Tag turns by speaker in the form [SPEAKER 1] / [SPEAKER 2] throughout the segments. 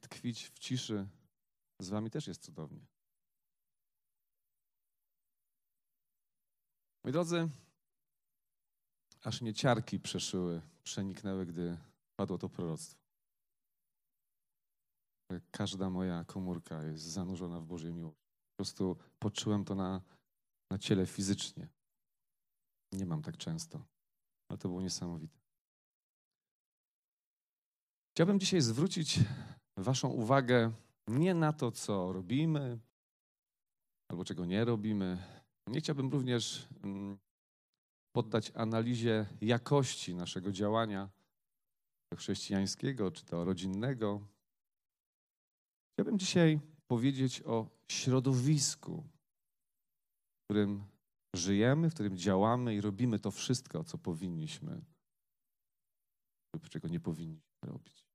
[SPEAKER 1] tkwić w ciszy z wami też jest cudownie. Moi drodzy, aż mnie ciarki przeszyły, przeniknęły, gdy padło to proroctwo. Każda moja komórka jest zanurzona w Bożej miłości. Po prostu poczułem to na, na ciele fizycznie. Nie mam tak często, ale to było niesamowite. Chciałbym dzisiaj zwrócić Waszą uwagę nie na to, co robimy albo czego nie robimy. Nie chciałbym również mm, poddać analizie jakości naszego działania chrześcijańskiego czy to rodzinnego. Chciałbym dzisiaj powiedzieć o środowisku, w którym żyjemy, w którym działamy i robimy to wszystko, co powinniśmy lub czego nie powinniśmy robić.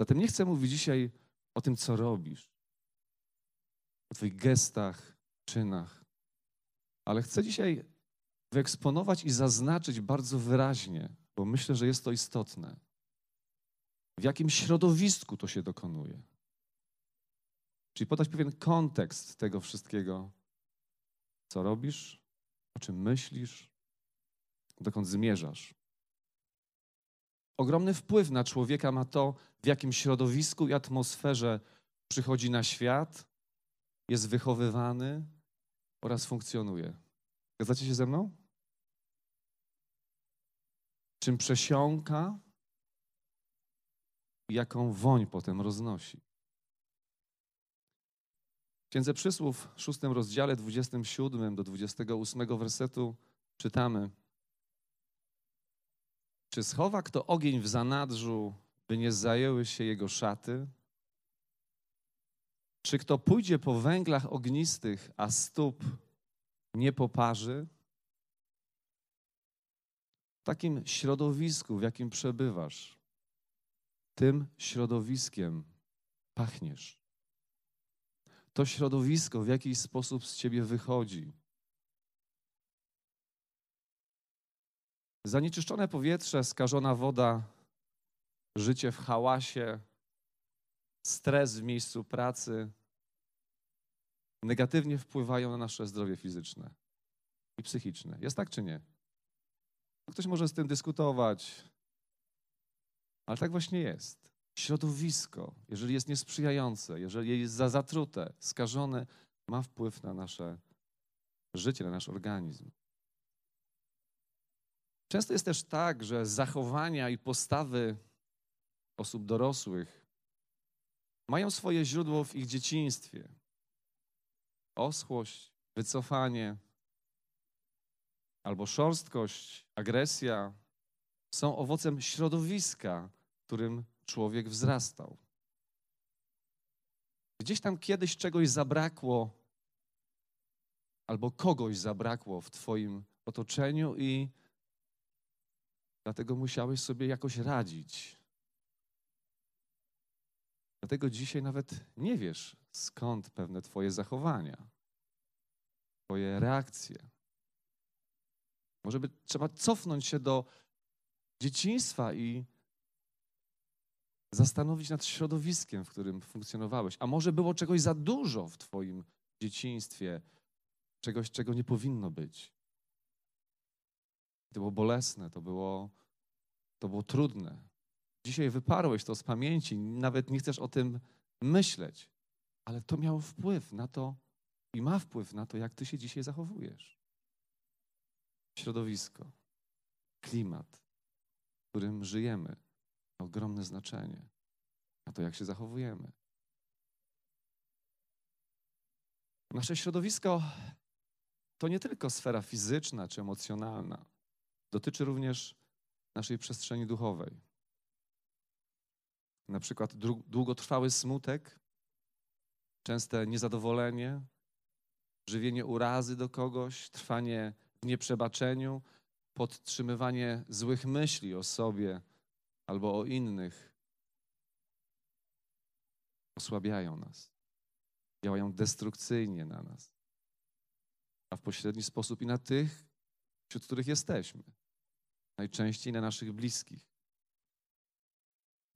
[SPEAKER 1] Zatem nie chcę mówić dzisiaj o tym, co robisz, o Twoich gestach, czynach, ale chcę dzisiaj wyeksponować i zaznaczyć bardzo wyraźnie, bo myślę, że jest to istotne, w jakim środowisku to się dokonuje. Czyli podać pewien kontekst tego wszystkiego, co robisz, o czym myślisz, dokąd zmierzasz. Ogromny wpływ na człowieka ma to, w jakim środowisku i atmosferze przychodzi na świat, jest wychowywany oraz funkcjonuje. Zgadzacie się ze mną? Czym przesiąka jaką woń potem roznosi. W Księdze Przysłów w szóstym rozdziale, 27 do 28 wersetu czytamy Czy schowa kto ogień w zanadrzu, by nie zajęły się jego szaty? Czy kto pójdzie po węglach ognistych, a stóp nie poparzy? W takim środowisku, w jakim przebywasz, tym środowiskiem pachniesz. To środowisko w jakiś sposób z ciebie wychodzi. Zanieczyszczone powietrze, skażona woda, życie w hałasie, stres w miejscu pracy negatywnie wpływają na nasze zdrowie fizyczne i psychiczne. Jest tak czy nie? Ktoś może z tym dyskutować, ale tak właśnie jest. Środowisko, jeżeli jest niesprzyjające, jeżeli jest za zatrute, skażone, ma wpływ na nasze życie, na nasz organizm. Często jest też tak, że zachowania i postawy osób dorosłych mają swoje źródło w ich dzieciństwie. Oschłość, wycofanie, albo szorstkość, agresja są owocem środowiska, w którym człowiek wzrastał. Gdzieś tam kiedyś czegoś zabrakło, albo kogoś zabrakło w Twoim otoczeniu, i dlatego musiałeś sobie jakoś radzić. Dlatego dzisiaj nawet nie wiesz, skąd pewne Twoje zachowania, Twoje reakcje. Może by trzeba cofnąć się do dzieciństwa i zastanowić nad środowiskiem, w którym funkcjonowałeś. A może było czegoś za dużo w Twoim dzieciństwie, czegoś, czego nie powinno być. To było bolesne, to było, to było trudne. Dzisiaj wyparłeś to z pamięci, nawet nie chcesz o tym myśleć, ale to miało wpływ na to i ma wpływ na to, jak Ty się dzisiaj zachowujesz środowisko, klimat, w którym żyjemy, ma ogromne znaczenie na to, jak się zachowujemy. Nasze środowisko to nie tylko sfera fizyczna czy emocjonalna, dotyczy również naszej przestrzeni duchowej. Na przykład długotrwały smutek, częste niezadowolenie, żywienie urazy do kogoś, trwanie nieprzebaczeniu, podtrzymywanie złych myśli o sobie albo o innych osłabiają nas, działają destrukcyjnie na nas, a w pośredni sposób i na tych, wśród których jesteśmy, najczęściej na naszych bliskich.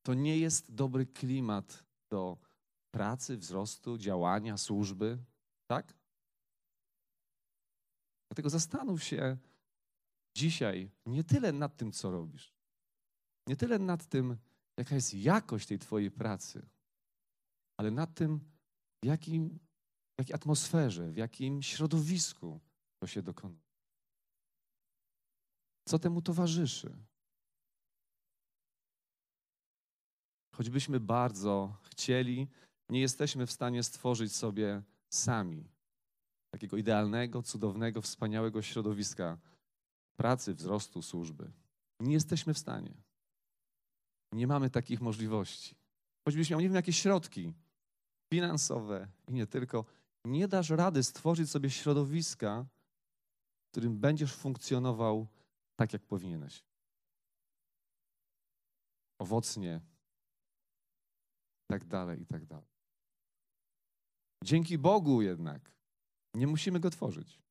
[SPEAKER 1] To nie jest dobry klimat do pracy, wzrostu, działania, służby, tak? Dlatego zastanów się dzisiaj nie tyle nad tym, co robisz, nie tyle nad tym, jaka jest jakość tej Twojej pracy, ale nad tym, w, jakim, w jakiej atmosferze, w jakim środowisku to się dokonuje. Co temu towarzyszy? Choćbyśmy bardzo chcieli, nie jesteśmy w stanie stworzyć sobie sami takiego idealnego, cudownego, wspaniałego środowiska pracy, wzrostu, służby. Nie jesteśmy w stanie. Nie mamy takich możliwości. Choćbyś miał nie wiem jakie środki finansowe i nie tylko, nie dasz rady stworzyć sobie środowiska, w którym będziesz funkcjonował tak, jak powinieneś. Owocnie, tak dalej, i tak dalej. Dzięki Bogu jednak nie musimy go tworzyć.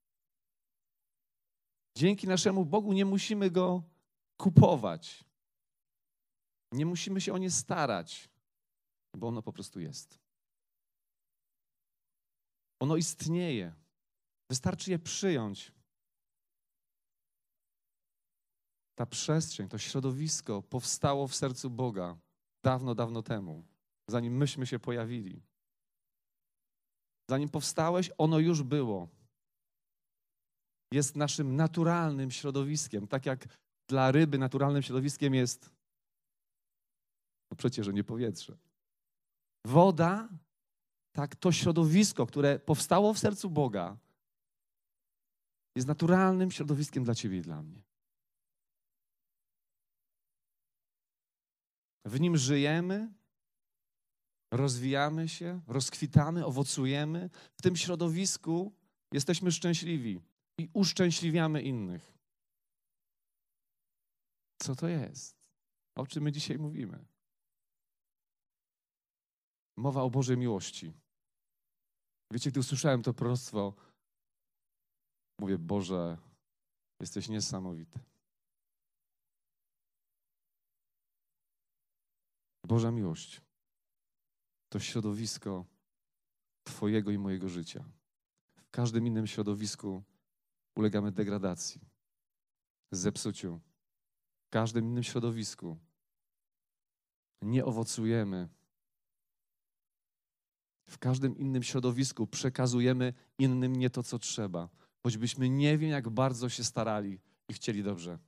[SPEAKER 1] Dzięki naszemu Bogu nie musimy go kupować. Nie musimy się o nie starać, bo ono po prostu jest. Ono istnieje. Wystarczy je przyjąć. Ta przestrzeń, to środowisko powstało w sercu Boga dawno, dawno temu, zanim myśmy się pojawili. Zanim powstałeś, ono już było. Jest naszym naturalnym środowiskiem, tak jak dla ryby naturalnym środowiskiem jest, no przecież, nie powietrze. Woda, tak, to środowisko, które powstało w sercu Boga, jest naturalnym środowiskiem dla Ciebie i dla mnie. W nim żyjemy, rozwijamy się, rozkwitamy, owocujemy. W tym środowisku jesteśmy szczęśliwi i uszczęśliwiamy innych. Co to jest? O czym my dzisiaj mówimy? Mowa o Bożej miłości. Wiecie, gdy usłyszałem to proroctwo, mówię, Boże, jesteś niesamowity. Boża miłość to środowisko Twojego i mojego życia. W każdym innym środowisku ulegamy degradacji, zepsuciu. W każdym innym środowisku nie owocujemy. W każdym innym środowisku przekazujemy innym nie to, co trzeba, choćbyśmy nie wiem, jak bardzo się starali i chcieli dobrze.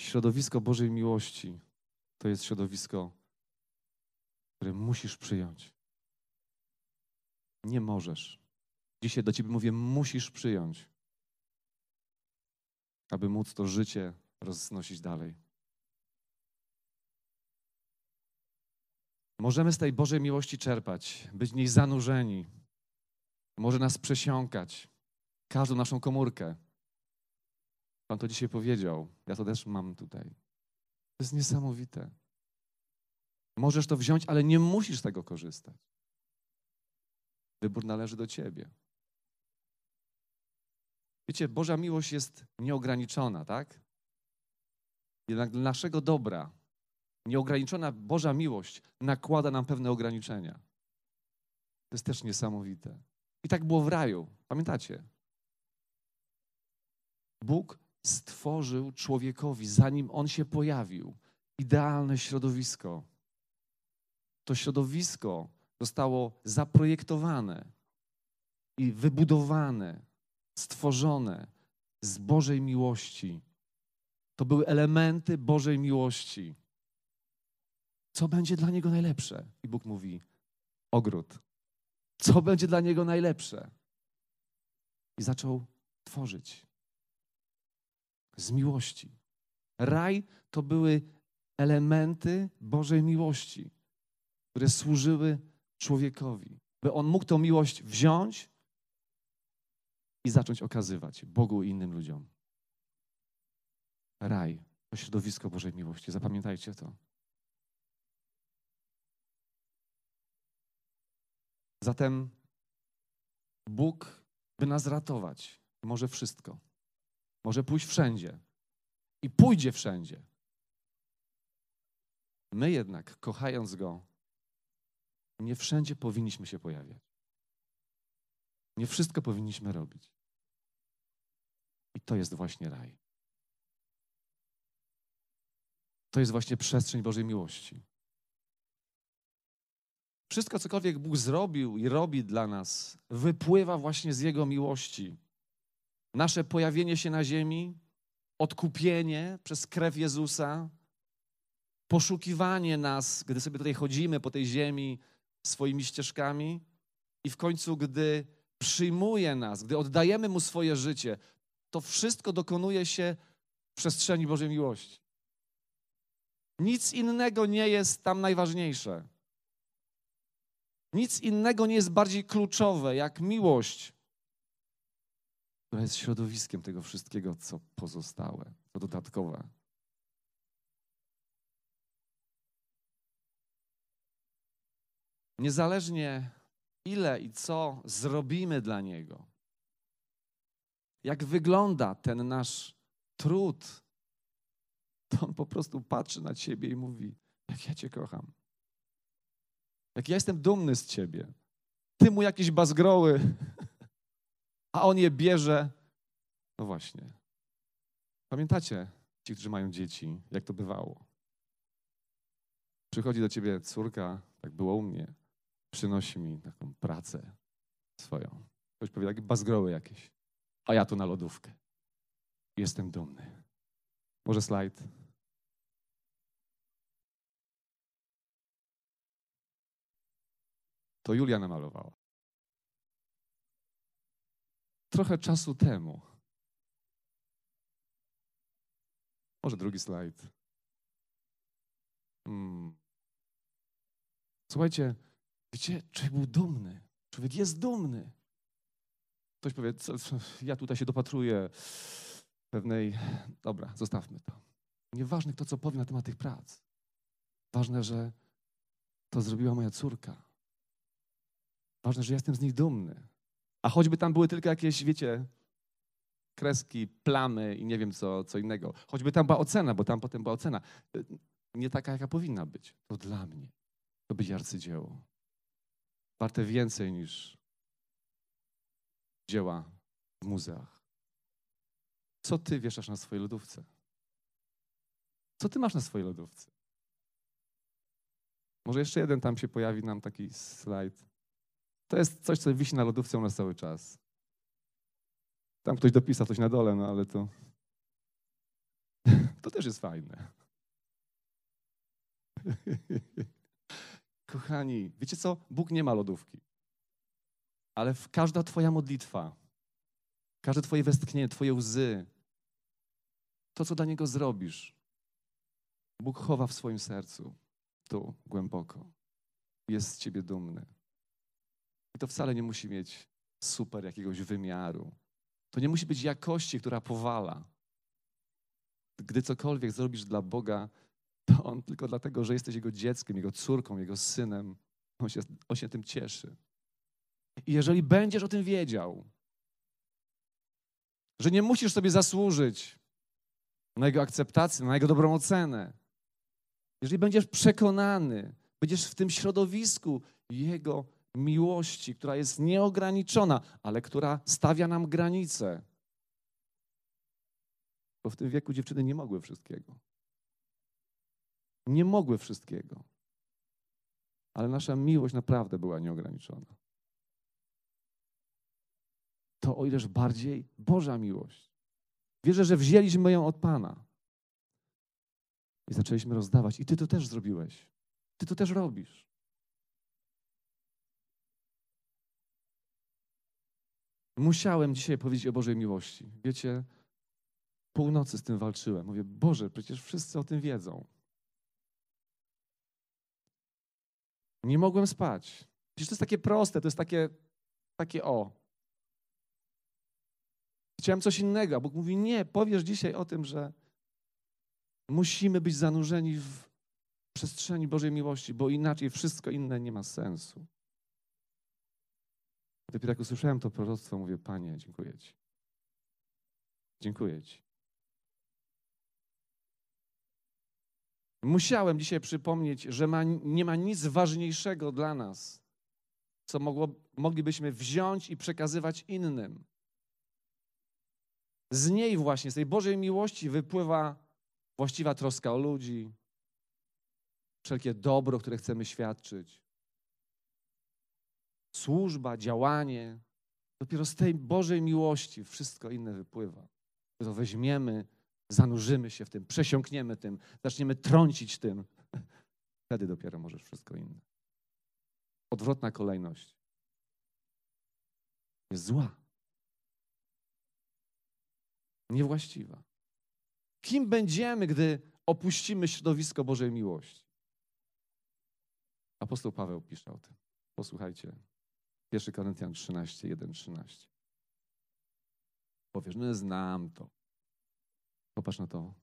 [SPEAKER 1] Środowisko Bożej miłości to jest środowisko które musisz przyjąć. Nie możesz. Dzisiaj do ciebie mówię, musisz przyjąć, aby móc to życie roznosić dalej. Możemy z tej Bożej miłości czerpać, być w niej zanurzeni. Może nas przesiąkać, każdą naszą komórkę. Pan to dzisiaj powiedział, ja to też mam tutaj. To jest niesamowite. Możesz to wziąć, ale nie musisz tego korzystać. Wybór należy do ciebie. Wiecie, Boża miłość jest nieograniczona, tak? Jednak dla naszego dobra nieograniczona Boża miłość nakłada nam pewne ograniczenia. To jest też niesamowite. I tak było w raju. Pamiętacie? Bóg stworzył człowiekowi, zanim on się pojawił, idealne środowisko to środowisko zostało zaprojektowane i wybudowane, stworzone z Bożej miłości. To były elementy Bożej miłości. Co będzie dla niego najlepsze? I Bóg mówi: ogród. Co będzie dla niego najlepsze? I zaczął tworzyć z miłości. Raj to były elementy Bożej miłości które służyły człowiekowi, by on mógł tą miłość wziąć i zacząć okazywać Bogu i innym ludziom. Raj to środowisko Bożej miłości. Zapamiętajcie to. Zatem Bóg, by nas ratować, może wszystko. Może pójść wszędzie i pójdzie wszędzie. My jednak, kochając Go, nie wszędzie powinniśmy się pojawiać. Nie wszystko powinniśmy robić. I to jest właśnie raj. To jest właśnie przestrzeń Bożej miłości. Wszystko, cokolwiek Bóg zrobił i robi dla nas, wypływa właśnie z Jego miłości. Nasze pojawienie się na ziemi, odkupienie przez krew Jezusa, poszukiwanie nas, gdy sobie tutaj chodzimy po tej ziemi swoimi ścieżkami i w końcu, gdy przyjmuje nas, gdy oddajemy Mu swoje życie, to wszystko dokonuje się w przestrzeni Bożej miłości. Nic innego nie jest tam najważniejsze. Nic innego nie jest bardziej kluczowe jak miłość, która jest środowiskiem tego wszystkiego, co pozostałe, co dodatkowe. Niezależnie ile i co zrobimy dla Niego, jak wygląda ten nasz trud, to On po prostu patrzy na Ciebie i mówi: Jak ja Cię kocham. Jak ja jestem dumny z Ciebie. Ty mu jakieś bazgroły, a On je bierze. No właśnie. Pamiętacie, ci, którzy mają dzieci, jak to bywało? Przychodzi do Ciebie córka, tak było u mnie przynosi mi taką pracę swoją. Ktoś powie, takie bazgroły jakieś. A ja tu na lodówkę. Jestem dumny. Może slajd. To Julia namalowała. Trochę czasu temu. Może drugi slajd. Hmm. Słuchajcie, Wiecie, człowiek był dumny. Człowiek jest dumny. Ktoś powie, co, co, ja tutaj się dopatruję pewnej... Dobra, zostawmy to. Nieważne kto co powie na temat tych prac. Ważne, że to zrobiła moja córka. Ważne, że jestem z nich dumny. A choćby tam były tylko jakieś, wiecie, kreski, plamy i nie wiem co, co innego. Choćby tam była ocena, bo tam potem była ocena. Nie taka, jaka powinna być. To dla mnie. To będzie arcydzieło warte więcej niż dzieła w muzeach. Co ty wieszasz na swojej lodówce? Co ty masz na swojej lodówce? Może jeszcze jeden tam się pojawi nam taki slajd. To jest coś, co wisi na lodówce u nas cały czas. Tam ktoś dopisał coś na dole, no ale to. To też jest fajne. Kochani, wiecie co? Bóg nie ma lodówki. Ale każda Twoja modlitwa, każde Twoje westchnienie, Twoje łzy, to, co dla Niego zrobisz, Bóg chowa w swoim sercu, tu głęboko. Jest z Ciebie dumny. I to wcale nie musi mieć super jakiegoś wymiaru. To nie musi być jakości, która powala. Gdy cokolwiek zrobisz dla Boga, to On tylko dlatego, że jesteś Jego dzieckiem, Jego córką, Jego synem, On się, on się tym cieszy. I jeżeli będziesz o tym wiedział, że nie musisz sobie zasłużyć na Jego akceptację, na Jego dobrą ocenę, jeżeli będziesz przekonany, będziesz w tym środowisku Jego miłości, która jest nieograniczona, ale która stawia nam granice. Bo w tym wieku dziewczyny nie mogły wszystkiego nie mogły wszystkiego. Ale nasza miłość naprawdę była nieograniczona. To o ileż bardziej Boża miłość. Wierzę, że wzięliśmy ją od Pana. I zaczęliśmy rozdawać. I Ty to też zrobiłeś. Ty to też robisz. Musiałem dzisiaj powiedzieć o Bożej miłości. Wiecie, północy z tym walczyłem. Mówię, Boże, przecież wszyscy o tym wiedzą. Nie mogłem spać. Przecież to jest takie proste, to jest takie, takie o. Chciałem coś innego, Bóg mówi, nie, powiesz dzisiaj o tym, że musimy być zanurzeni w przestrzeni Bożej miłości, bo inaczej wszystko inne nie ma sensu. Dopiero jak usłyszałem to proroctwo, mówię, Panie, dziękuję Ci. Dziękuję Ci. Musiałem dzisiaj przypomnieć, że ma, nie ma nic ważniejszego dla nas, co mogło, moglibyśmy wziąć i przekazywać innym. Z niej właśnie, z tej Bożej miłości wypływa właściwa troska o ludzi, wszelkie dobro, które chcemy świadczyć, służba, działanie. Dopiero z tej Bożej miłości wszystko inne wypływa. To weźmiemy, zanurzymy się w tym, przesiąkniemy tym, zaczniemy trącić tym. Wtedy dopiero możesz wszystko inne. Odwrotna kolejność jest zła. Niewłaściwa. Kim będziemy, gdy opuścimy środowisko Bożej miłości? Apostoł Paweł pisze o tym. Posłuchajcie. 1 Koryntian 13, 1, 13. Powiesz, no znam to. Popatrz na to.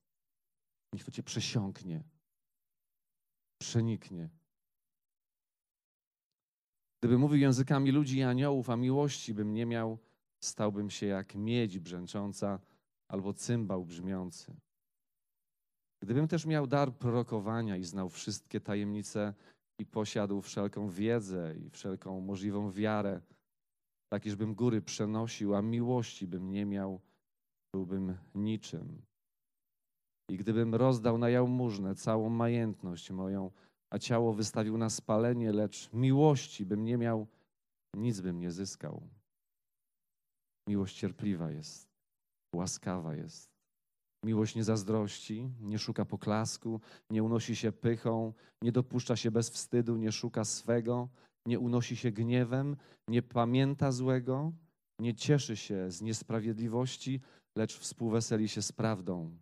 [SPEAKER 1] Niech to cię przesiąknie. Przeniknie. Gdybym mówił językami ludzi i aniołów, a miłości bym nie miał, stałbym się jak miedź brzęcząca albo cymbał brzmiący. Gdybym też miał dar prorokowania i znał wszystkie tajemnice i posiadł wszelką wiedzę i wszelką możliwą wiarę, tak iżbym góry przenosił, a miłości bym nie miał, byłbym niczym. I gdybym rozdał na jałmużnę całą majętność moją, a ciało wystawił na spalenie, lecz miłości bym nie miał, nic bym nie zyskał. Miłość cierpliwa jest, łaskawa jest. Miłość nie zazdrości, nie szuka poklasku, nie unosi się pychą, nie dopuszcza się bez wstydu, nie szuka swego, nie unosi się gniewem, nie pamięta złego, nie cieszy się z niesprawiedliwości, lecz współweseli się z prawdą.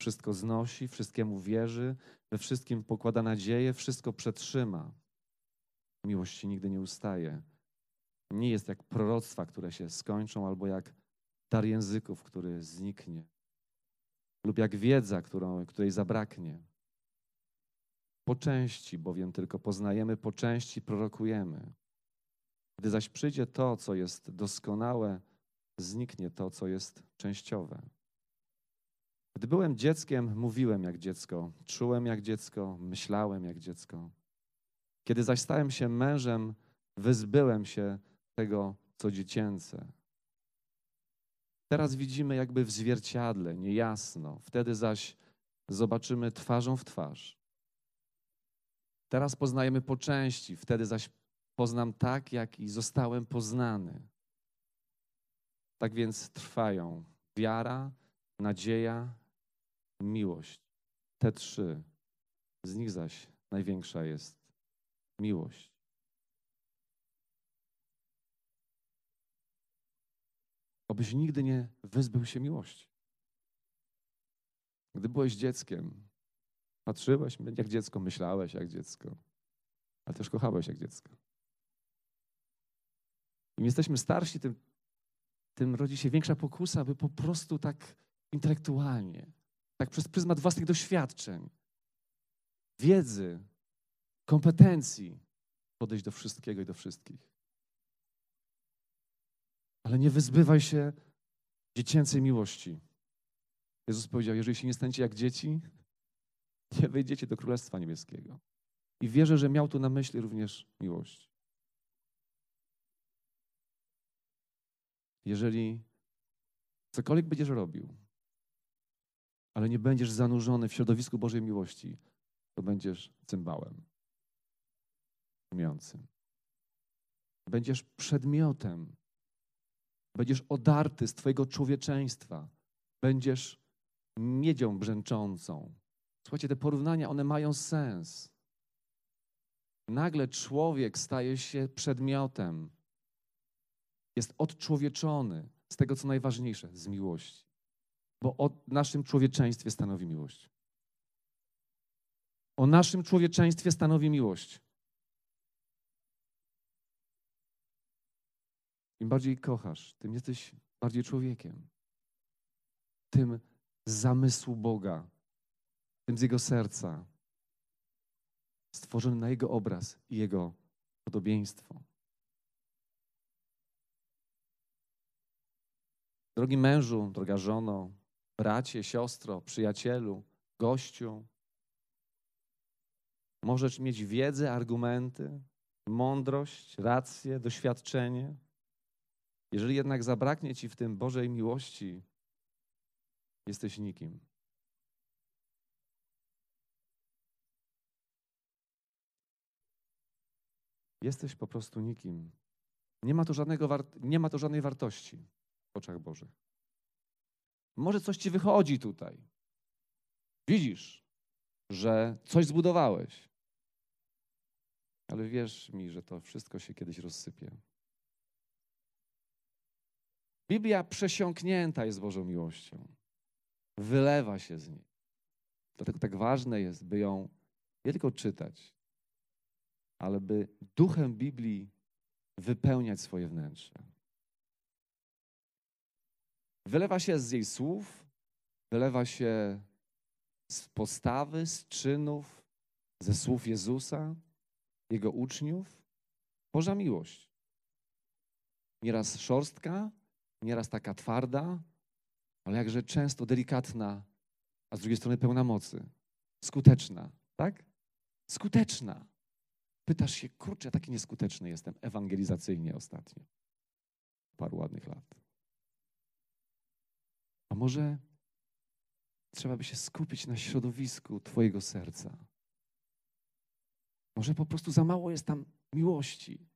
[SPEAKER 1] Wszystko znosi, wszystkiemu wierzy, we wszystkim pokłada nadzieję, wszystko przetrzyma. Miłość nigdy nie ustaje. Nie jest jak proroctwa, które się skończą, albo jak dar języków, który zniknie, lub jak wiedza, którą, której zabraknie. Po części, bowiem tylko poznajemy, po części prorokujemy. Gdy zaś przyjdzie to, co jest doskonałe, zniknie to, co jest częściowe. Gdy byłem dzieckiem, mówiłem jak dziecko, czułem jak dziecko, myślałem jak dziecko. Kiedy zaś stałem się mężem, wyzbyłem się tego, co dziecięce. Teraz widzimy jakby w zwierciadle, niejasno. Wtedy zaś zobaczymy twarzą w twarz. Teraz poznajemy po części, wtedy zaś poznam tak, jak i zostałem poznany. Tak więc trwają wiara, nadzieja, miłość. Te trzy. Z nich zaś największa jest miłość. Obyś nigdy nie wyzbył się miłości. Gdy byłeś dzieckiem, patrzyłeś jak dziecko, myślałeś jak dziecko, ale też kochałeś jak dziecko. Im jesteśmy starsi, tym, tym rodzi się większa pokusa, aby po prostu tak intelektualnie, tak przez pryzmat własnych doświadczeń, wiedzy, kompetencji podejść do wszystkiego i do wszystkich. Ale nie wyzbywaj się dziecięcej miłości. Jezus powiedział: Jeżeli się nie staniecie jak dzieci, nie wejdziecie do Królestwa Niebieskiego. I wierzę, że miał tu na myśli również miłość. Jeżeli cokolwiek będziesz robił, ale nie będziesz zanurzony w środowisku Bożej miłości, to będziesz cymbałem, miącym. Będziesz przedmiotem, będziesz odarty z Twojego człowieczeństwa, będziesz miedzią brzęczącą. Słuchajcie, te porównania, one mają sens. Nagle człowiek staje się przedmiotem, jest odczłowieczony z tego, co najważniejsze, z miłości bo o naszym człowieczeństwie stanowi miłość. O naszym człowieczeństwie stanowi miłość. Im bardziej kochasz, tym jesteś bardziej człowiekiem. Tym z zamysłu Boga, tym z Jego serca, stworzony na Jego obraz i Jego podobieństwo. Drogi mężu, droga żono, bracie, siostro, przyjacielu, gościu, Możesz mieć wiedzę, argumenty, mądrość, rację, doświadczenie. Jeżeli jednak zabraknie ci w tym Bożej miłości, jesteś nikim. Jesteś po prostu nikim. Nie ma to, żadnego nie ma to żadnej wartości w oczach Bożych. Może coś ci wychodzi tutaj. Widzisz, że coś zbudowałeś. Ale wierz mi, że to wszystko się kiedyś rozsypie. Biblia przesiąknięta jest Bożą miłością. Wylewa się z niej. Dlatego tak ważne jest, by ją nie tylko czytać, ale by duchem Biblii wypełniać swoje wnętrze. Wylewa się z jej słów, wylewa się z postawy, z czynów, ze słów Jezusa, Jego uczniów. Boża miłość. Nieraz szorstka, nieraz taka twarda, ale jakże często delikatna, a z drugiej strony pełna mocy. Skuteczna, tak? Skuteczna. Pytasz się, kurczę, taki nieskuteczny jestem ewangelizacyjnie ostatnio. Paru ładnych lat. A może trzeba by się skupić na środowisku Twojego serca? Może po prostu za mało jest tam miłości,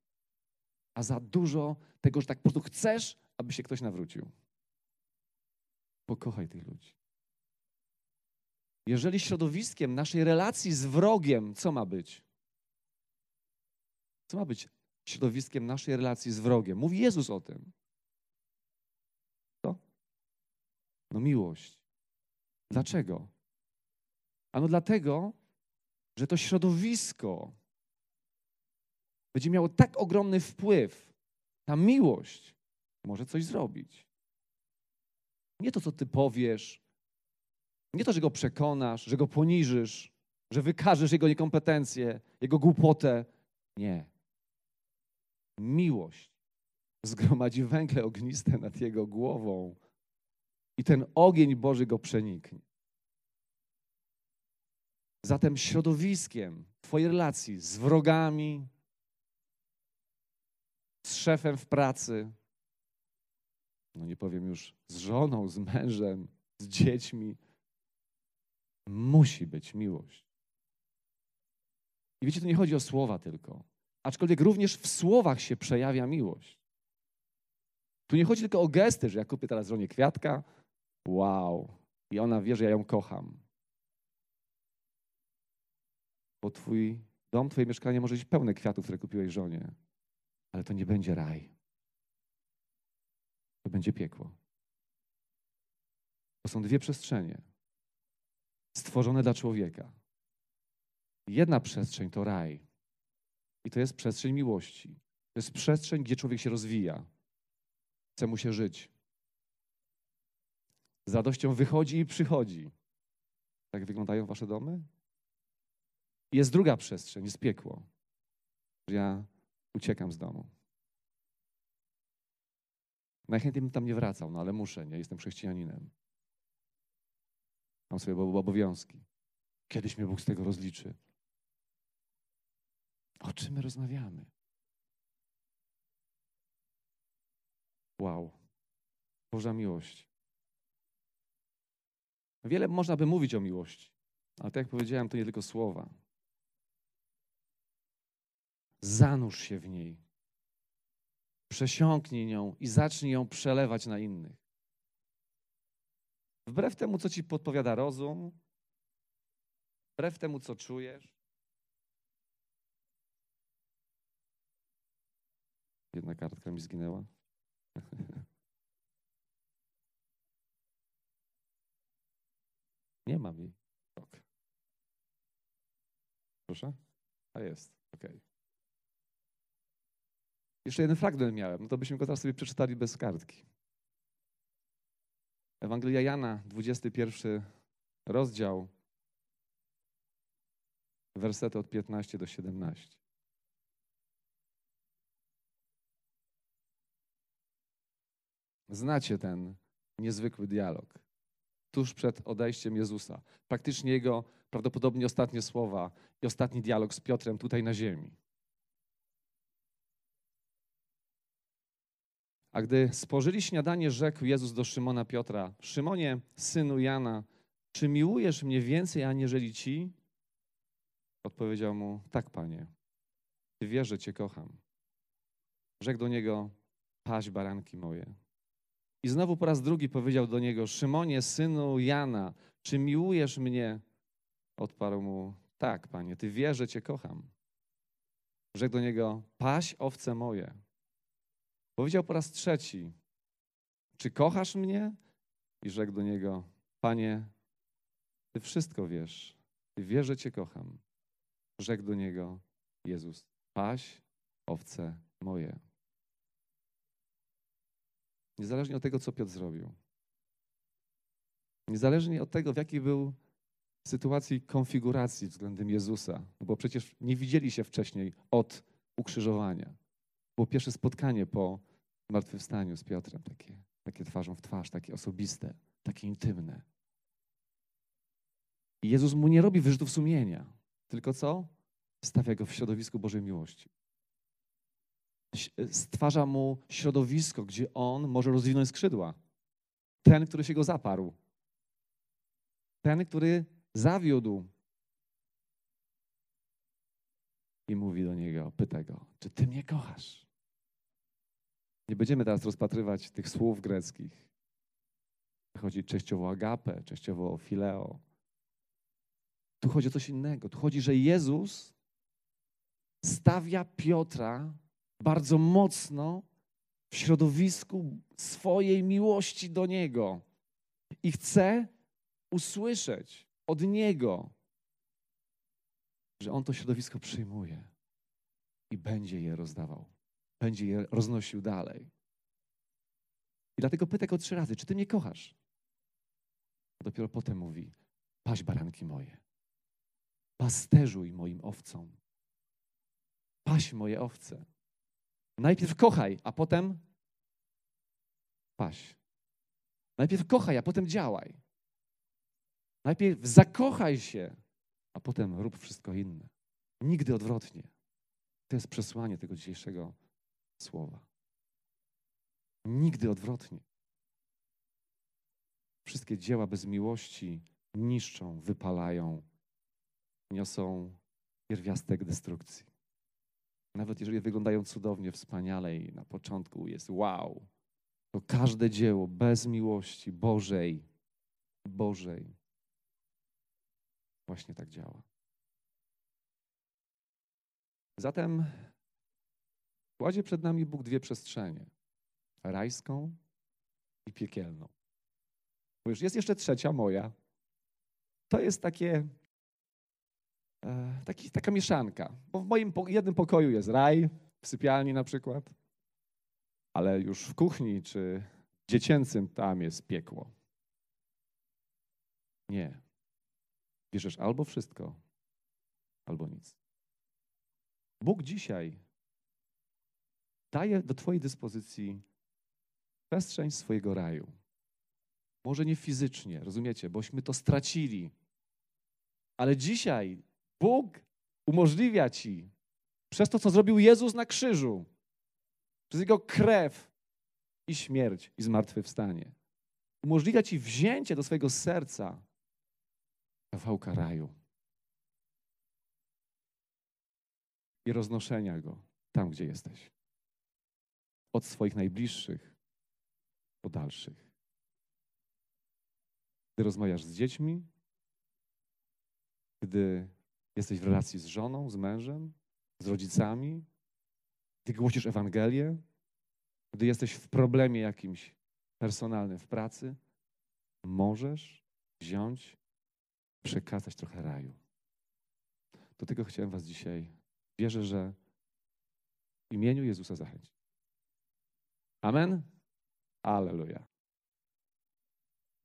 [SPEAKER 1] a za dużo tego, że tak po prostu chcesz, aby się ktoś nawrócił. Pokochaj tych ludzi. Jeżeli środowiskiem naszej relacji z wrogiem, co ma być? Co ma być środowiskiem naszej relacji z wrogiem? Mówi Jezus o tym. Co? No miłość. Dlaczego? Ano dlatego, że to środowisko będzie miało tak ogromny wpływ, ta miłość może coś zrobić. Nie to, co ty powiesz, nie to, że go przekonasz, że go poniżysz, że wykażesz jego niekompetencje, jego głupotę. Nie. Miłość zgromadzi węgle ogniste nad jego głową i ten ogień Boży go przeniknie. Zatem środowiskiem Twojej relacji z wrogami, z szefem w pracy, no nie powiem już z żoną, z mężem, z dziećmi, musi być miłość. I wiecie, to nie chodzi o słowa tylko, aczkolwiek również w słowach się przejawia miłość. Tu nie chodzi tylko o gesty, że ja kupię teraz żonie kwiatka, wow, i ona wie, że ja ją kocham. Bo twój dom, twoje mieszkanie może być pełne kwiatów, które kupiłeś żonie. Ale to nie będzie raj. To będzie piekło. To są dwie przestrzenie stworzone dla człowieka. Jedna przestrzeń to raj. I to jest przestrzeń miłości. To jest przestrzeń, gdzie człowiek się rozwija. Chce mu się żyć. Z radością wychodzi i przychodzi. Tak wyglądają wasze domy? Jest druga przestrzeń, jest piekło. Ja uciekam z domu. Najchętniej bym tam nie wracał, no ale muszę, nie? Jestem chrześcijaninem. Mam swoje obowiązki. Kiedyś mnie Bóg z tego rozliczy. O czym my rozmawiamy? Wow. Boża miłość. Wiele można by mówić o miłości, ale tak jak powiedziałem, to nie tylko słowa. Zanurz się w niej. Przesiąknij nią i zacznij ją przelewać na innych. Wbrew temu, co ci podpowiada rozum, wbrew temu, co czujesz. Jedna kartka mi zginęła. Nie jej. Ok. Proszę? A jest. Okej. Okay. Jeszcze jeden fragment miałem, no to byśmy go teraz sobie przeczytali bez kartki. Ewangelia Jana, 21 rozdział, wersety od 15 do 17. Znacie ten niezwykły dialog. tuż przed odejściem Jezusa. Praktycznie jego prawdopodobnie ostatnie słowa i ostatni dialog z Piotrem tutaj na ziemi. A gdy spożyli śniadanie, rzekł Jezus do Szymona Piotra: Szymonie, synu Jana, czy miłujesz mnie więcej aniżeli ci? Odpowiedział mu: Tak, panie. Ty wiesz, że cię kocham. Rzekł do niego: Paś baranki moje. I znowu po raz drugi powiedział do niego: Szymonie, synu Jana, czy miłujesz mnie? Odparł mu: Tak, panie, ty wiesz, że cię kocham. Rzekł do niego: Paś owce moje. Powiedział po raz trzeci: Czy kochasz mnie? I rzekł do niego: Panie, ty wszystko wiesz. Ty wiesz, że cię kocham. Rzekł do niego Jezus: Paś owce moje. Niezależnie od tego, co Piotr zrobił. Niezależnie od tego, w jakiej był sytuacji konfiguracji względem Jezusa, no bo przecież nie widzieli się wcześniej od ukrzyżowania. Było pierwsze spotkanie po zmartwychwstaniu z Piotrem, takie, takie twarzą w twarz, takie osobiste, takie intymne. I Jezus mu nie robi wyrzutów sumienia, tylko co? Stawia go w środowisku Bożej miłości. Stwarza mu środowisko, gdzie on może rozwinąć skrzydła. Ten, który się go zaparł. Ten, który zawiódł. I mówi do niego, pyta go, czy ty mnie kochasz? Nie będziemy teraz rozpatrywać tych słów greckich. Chodzi częściowo o agapę, częściowo o fileo. Tu chodzi o coś innego. Tu chodzi, że Jezus stawia Piotra bardzo mocno w środowisku swojej miłości do Niego i chce usłyszeć od Niego, że On to środowisko przyjmuje i będzie je rozdawał, będzie je roznosił dalej. I dlatego pyta go trzy razy, czy Ty mnie kochasz? A dopiero potem mówi, paść baranki moje, pasterzuj moim owcom, paś moje owce. Najpierw kochaj, a potem paś. Najpierw kochaj, a potem działaj. Najpierw zakochaj się, a potem rób wszystko inne. Nigdy odwrotnie. To jest przesłanie tego dzisiejszego słowa. Nigdy odwrotnie. Wszystkie dzieła bez miłości niszczą, wypalają, niosą pierwiastek destrukcji. Nawet jeżeli wyglądają cudownie, wspaniale i na początku jest wow, to każde dzieło bez miłości Bożej, Bożej, właśnie tak działa. Zatem kładzie przed nami Bóg dwie przestrzenie: rajską i piekielną. Już jest jeszcze trzecia moja. To jest takie E, taki, taka mieszanka. Bo w moim jednym pokoju jest raj, w sypialni na przykład, ale już w kuchni czy dziecięcym tam jest piekło. Nie. Bierzesz albo wszystko, albo nic. Bóg dzisiaj daje do Twojej dyspozycji przestrzeń swojego raju. Może nie fizycznie, rozumiecie, bośmy to stracili. Ale dzisiaj Bóg umożliwia ci przez to, co zrobił Jezus na krzyżu, przez Jego krew i śmierć i zmartwychwstanie. Umożliwia ci wzięcie do swojego serca kawałka raju i roznoszenia go tam, gdzie jesteś. Od swoich najbliższych do dalszych. Gdy rozmawiasz z dziećmi, gdy jesteś w relacji z żoną, z mężem, z rodzicami, gdy głosisz Ewangelię, gdy jesteś w problemie jakimś personalnym w pracy, możesz wziąć, przekazać trochę raju. Do tego chciałem Was dzisiaj, wierzę, że w imieniu Jezusa zachęcić. Amen? Aleluja.